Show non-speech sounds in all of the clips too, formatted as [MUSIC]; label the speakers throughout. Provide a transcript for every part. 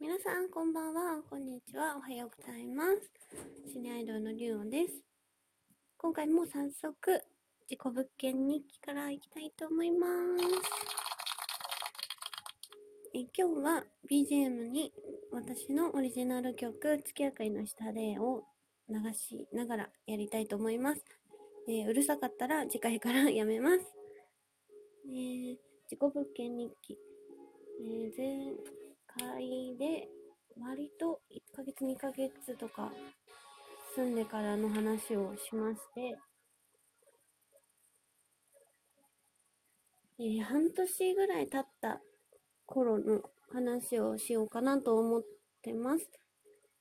Speaker 1: 皆さん、こんばんは。こんにちは。おはようございます。シニアイドルのリュウです。今回も早速、自己物件日記からいきたいと思います。え今日は BGM に私のオリジナル曲、月明かりの下でを流しながらやりたいと思います。えーうるさかったら次回からやめます。えー自己物件日記。えー前回で割と1ヶ月2ヶ月とか住んでからの話をしまして、えー半年ぐらい経った頃の話をしようかなと思ってます。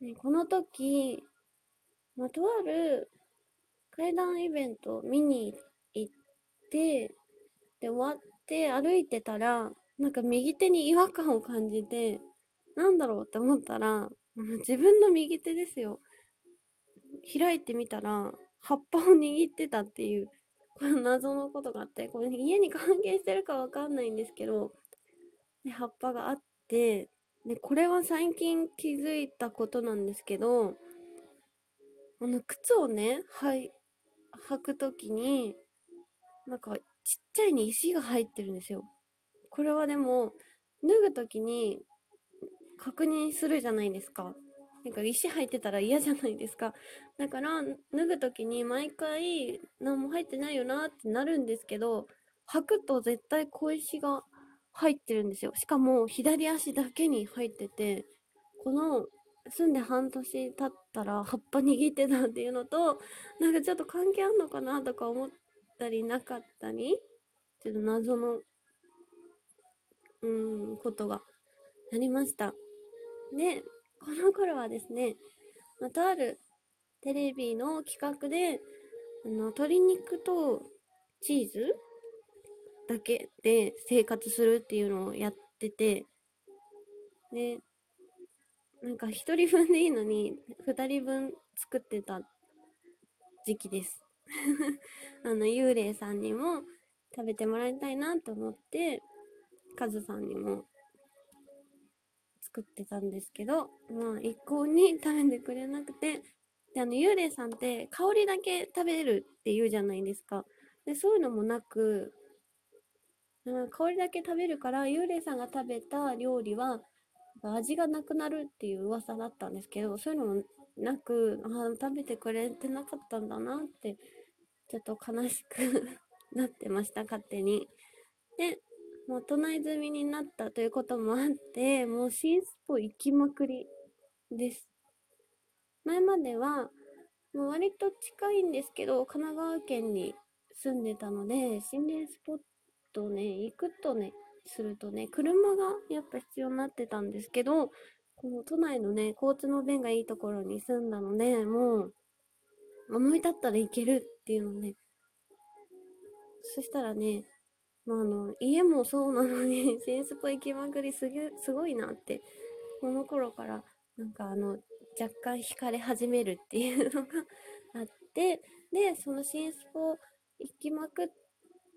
Speaker 1: ねこの時、まあ、とある階段イベントを見に行って、で、終わって歩いてたら、なんか右手に違和感を感じて、なんだろうって思ったら、自分の右手ですよ。開いてみたら、葉っぱを握ってたっていう、この謎のことがあって、これ家に関係してるかわかんないんですけど、で葉っぱがあって、で、これは最近気づいたことなんですけど、あの、靴をね、はい、履くときに、なんか、ちっちゃいに石が入ってるんですよ。これはでも、脱ぐときに確認するじゃないですか。なんか石入ってたら嫌じゃないですか。だから、脱ぐときに毎回何も入ってないよなってなるんですけど、履くと絶対小石が入ってるんですよ。しかも左足だけに入ってて、この住んで半年経ったら葉っぱ握ってたっていうのと、なんかちょっと関係あんのかなとか思ったりなかったり、ちょっと謎の、うん、ことがありました。で、この頃はですね、またあるテレビの企画で、あの、鶏肉とチーズだけで生活するっていうのをやってて、で、なんか一人分でいいのに、二人分作ってた時期です。[LAUGHS] あの、幽霊さんにも食べてもらいたいなと思って、カズさんにも作ってたんですけど、まあ、一向に食べてくれなくて、で、あの、幽霊さんって香りだけ食べるって言うじゃないですか。で、そういうのもなく、香りだけ食べるから、幽霊さんが食べた料理は、味がなくなるっていう噂だったんですけど、そういうのもなく、あ食べてくれてなかったんだなって、ちょっと悲しく [LAUGHS] なってました、勝手に。で、もう都内済みになったということもあって、[LAUGHS] もう新スポ行きまくりです。前までは、もう割と近いんですけど、神奈川県に住んでたので、心霊スポットね、行くとね、するとね、車がやっぱ必要になってたんですけど、この都内のね、交通の便がいいところに住んだので、もう、思い立ったら行けるっていうのね。そしたらね、まあ、あの、家もそうなのに、[LAUGHS] 新スポ行きまくりすげ、すごいなって、この頃から、なんかあの、若干惹かれ始めるっていうのが [LAUGHS] あって、で、その新スポ行きまくっ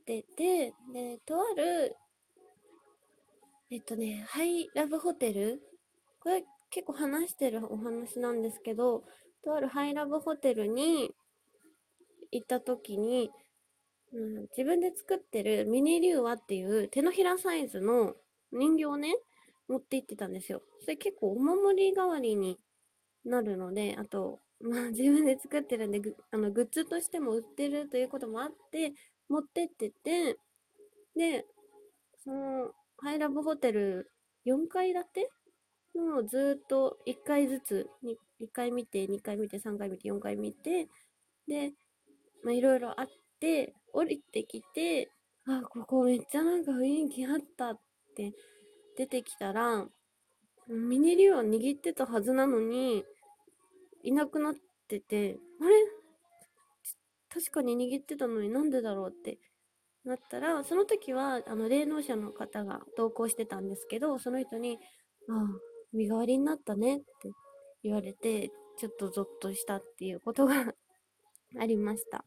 Speaker 1: てて、で、とある、えっとね、ハイラブホテルこれ結構話してるお話なんですけど、とあるハイラブホテルに行った時に、うん、自分で作ってるミニリュウワっていう手のひらサイズの人形をね、持って行ってたんですよ。それ結構お守り代わりになるので、あと、まあ自分で作ってるんで、グあのグッズとしても売ってるということもあって、持ってってて、で、その、ハイラブホテル4階建て？のをずっと1階ずつ、1階見て、2階見て、3階見て、4階見て、で、まあいろいろあって、降りてきて、あ、ここめっちゃなんか雰囲気あったって出てきたら、ミニリュウは握ってたはずなのに、いなくなってて、あれ？確かに握ってたのになんでだろうってなったら、その時は、あの、霊能者の方が同行してたんですけど、その人に、ああ、身代わりになったねって言われて、ちょっとゾッとしたっていうことが [LAUGHS] ありました。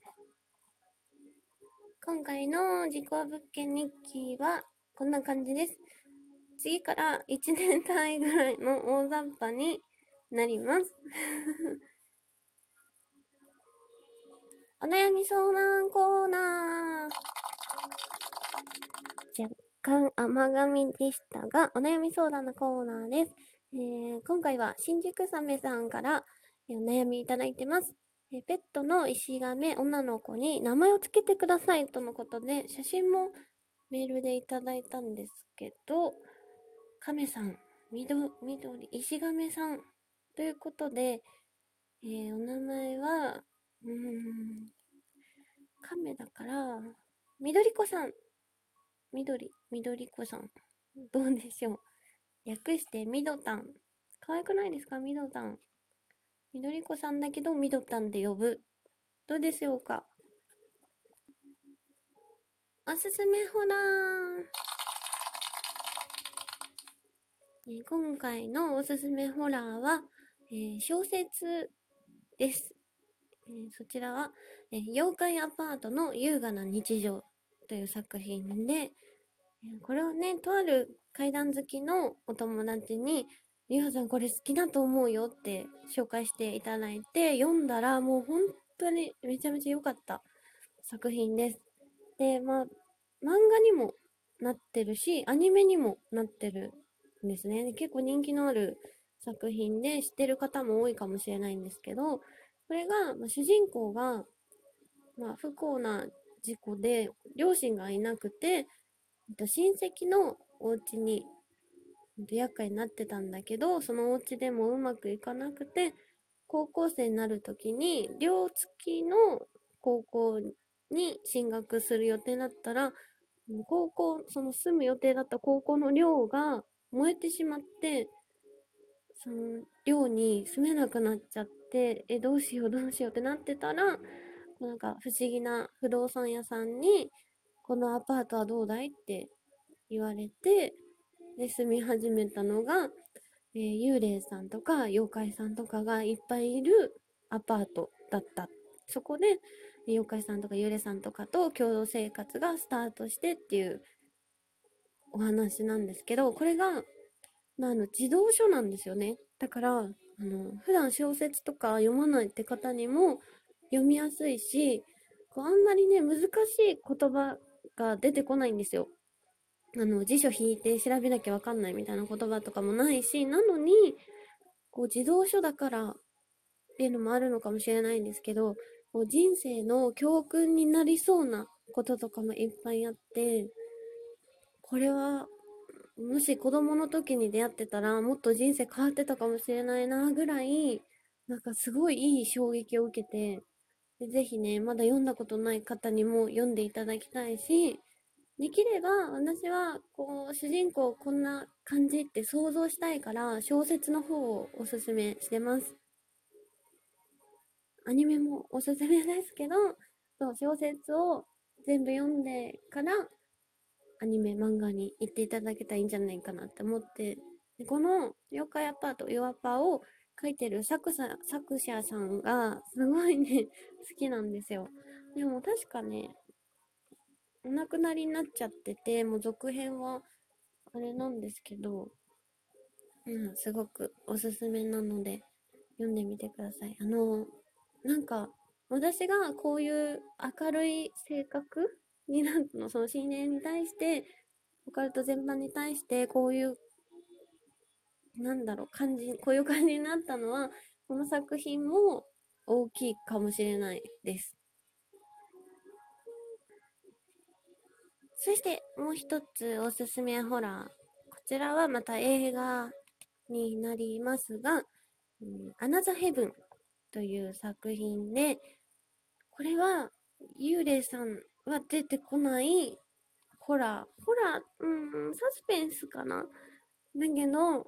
Speaker 1: 今回の自己物件日記はこんな感じです。次から1年単位ぐらいの大雑把になります。[LAUGHS] お悩み相談コーナー。若干甘噛みでしたが、お悩み相談のコーナーです。えー、今回は新宿サメさんからお悩みいただいてます。えペットの石亀女の子に名前を付けてくださいとのことで、写真もメールでいただいたんですけど、亀さん、緑、石亀さんということで、えー、お名前は、うーん、亀だから、緑子さん。緑、緑子さん。どうでしょう。略して、みどたん。可愛くないですかみどたん。緑子さんだけど、みどたんで呼ぶ。どうでしょうか？おすすめホラー。今回のおすすめホラーは、えー、小説です。えー、そちらは、えー、妖怪アパートの優雅な日常という作品で、えこれをね、とある階段好きのお友達に、ゆうはさんこれ好きだと思うよって紹介していただいて、読んだらもう本当にめちゃめちゃ良かった作品です。で、まあ、漫画にもなってるし、アニメにもなってるんですね。結構人気のある作品で知ってる方も多いかもしれないんですけど、これが、まあ、主人公が、まあ、不幸な事故で、両親がいなくて、親戚のお家に、厄介になってたんだけど、そのお家でもうまくいかなくて、高校生になる時に、寮付きの高校に進学する予定だったら、高校、その住む予定だった高校の寮が燃えてしまって、その寮に住めなくなっちゃって、え、どうしようどうしようってなってたら、なんか不思議な不動産屋さんに、このアパートはどうだい？って言われて、で、住み始めたのが、えー、幽霊さんとか妖怪さんとかがいっぱいいるアパートだった。そこで、妖怪さんとか幽霊さんとかと共同生活がスタートしてっていうお話なんですけど、これがまあ、あの、児童書なんですよね。だから、あの、普段小説とか読まないって方にも読みやすいし、こうあんまりね、難しい言葉が出てこないんですよ。あの、辞書引いて調べなきゃわかんないみたいな言葉とかもないし、なのに、こう、児童書だからっていうのもあるのかもしれないんですけど、こう人生の教訓になりそうなこととかもいっぱいあって、これはもし子供の時に出会ってたら、もっと人生変わってたかもしれないな、ぐらい、なんかすごいいい衝撃を受けて、でぜひね、まだ読んだことない方にも読んでいただきたいし、できれば私は、こう、主人公こんな感じって想像したいから、小説の方をおすすめしてます。アニメもおすすめですけど、そう、小説を全部読んでから、アニメ、漫画に行っていただけたらいいんじゃないかなって思って、でこの妖怪アパート、ヨアパを書いてる作者作者さんがすごいね、好きなんですよ。でも確かね、お亡くなりになっちゃってて、もう続編はあれなんですけど、うん、すごくおすすめなので読んでみてください。あの、なんか、私がこういう明るい性格になるの、その新年に対して、オカルト全般に対して、こういう、なんだろう、感じ、こういう感じになったのは、この作品も大きいかもしれないです。そして、もう一つおすすめホラー。こちらはまた映画になりますが、うん、アナザヘブンという作品で、これは幽霊さんは出てこないホラー。ホラー、うん、サスペンスかなだけど、も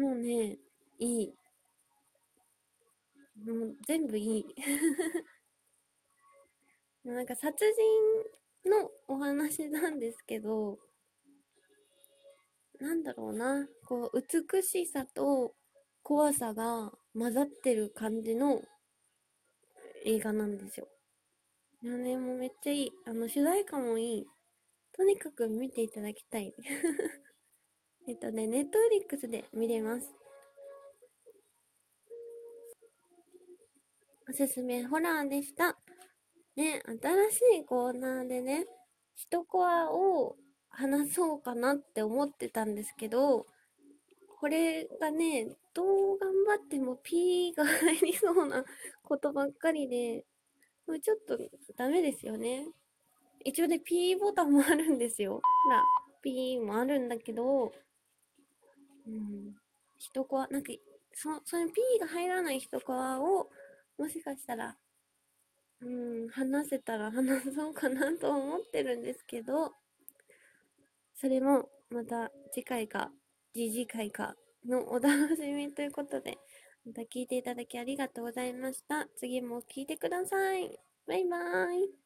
Speaker 1: うね、いい。もう全部いい。[LAUGHS] なんか殺人のお話なんですけど、なんだろうな、こう、美しさと怖さが混ざってる感じの映画なんですよ。いやね、もうめっちゃいい。あの、主題歌もいい。とにかく見ていただきたい。[LAUGHS] えっとね、ネットフリックスで見れます。おすすめホラーでした。ね、新しいコーナーでね、一コアを話そうかなって思ってたんですけど、これがね、どう頑張っても P が入りそうなことばっかりで、もうちょっとダメですよね。一応ね、P ボタンもあるんですよ。ほら、P もあるんだけど、うん、一コア、なんか、そ、その P が入らない一コアを、もしかしたら、うん、話せたら [LAUGHS] 話そうかなと思ってるんですけど、それもまた次回か、次次回かのお楽しみということで、また聞いていただきありがとうございました。次も聞いてください。バイバーイ。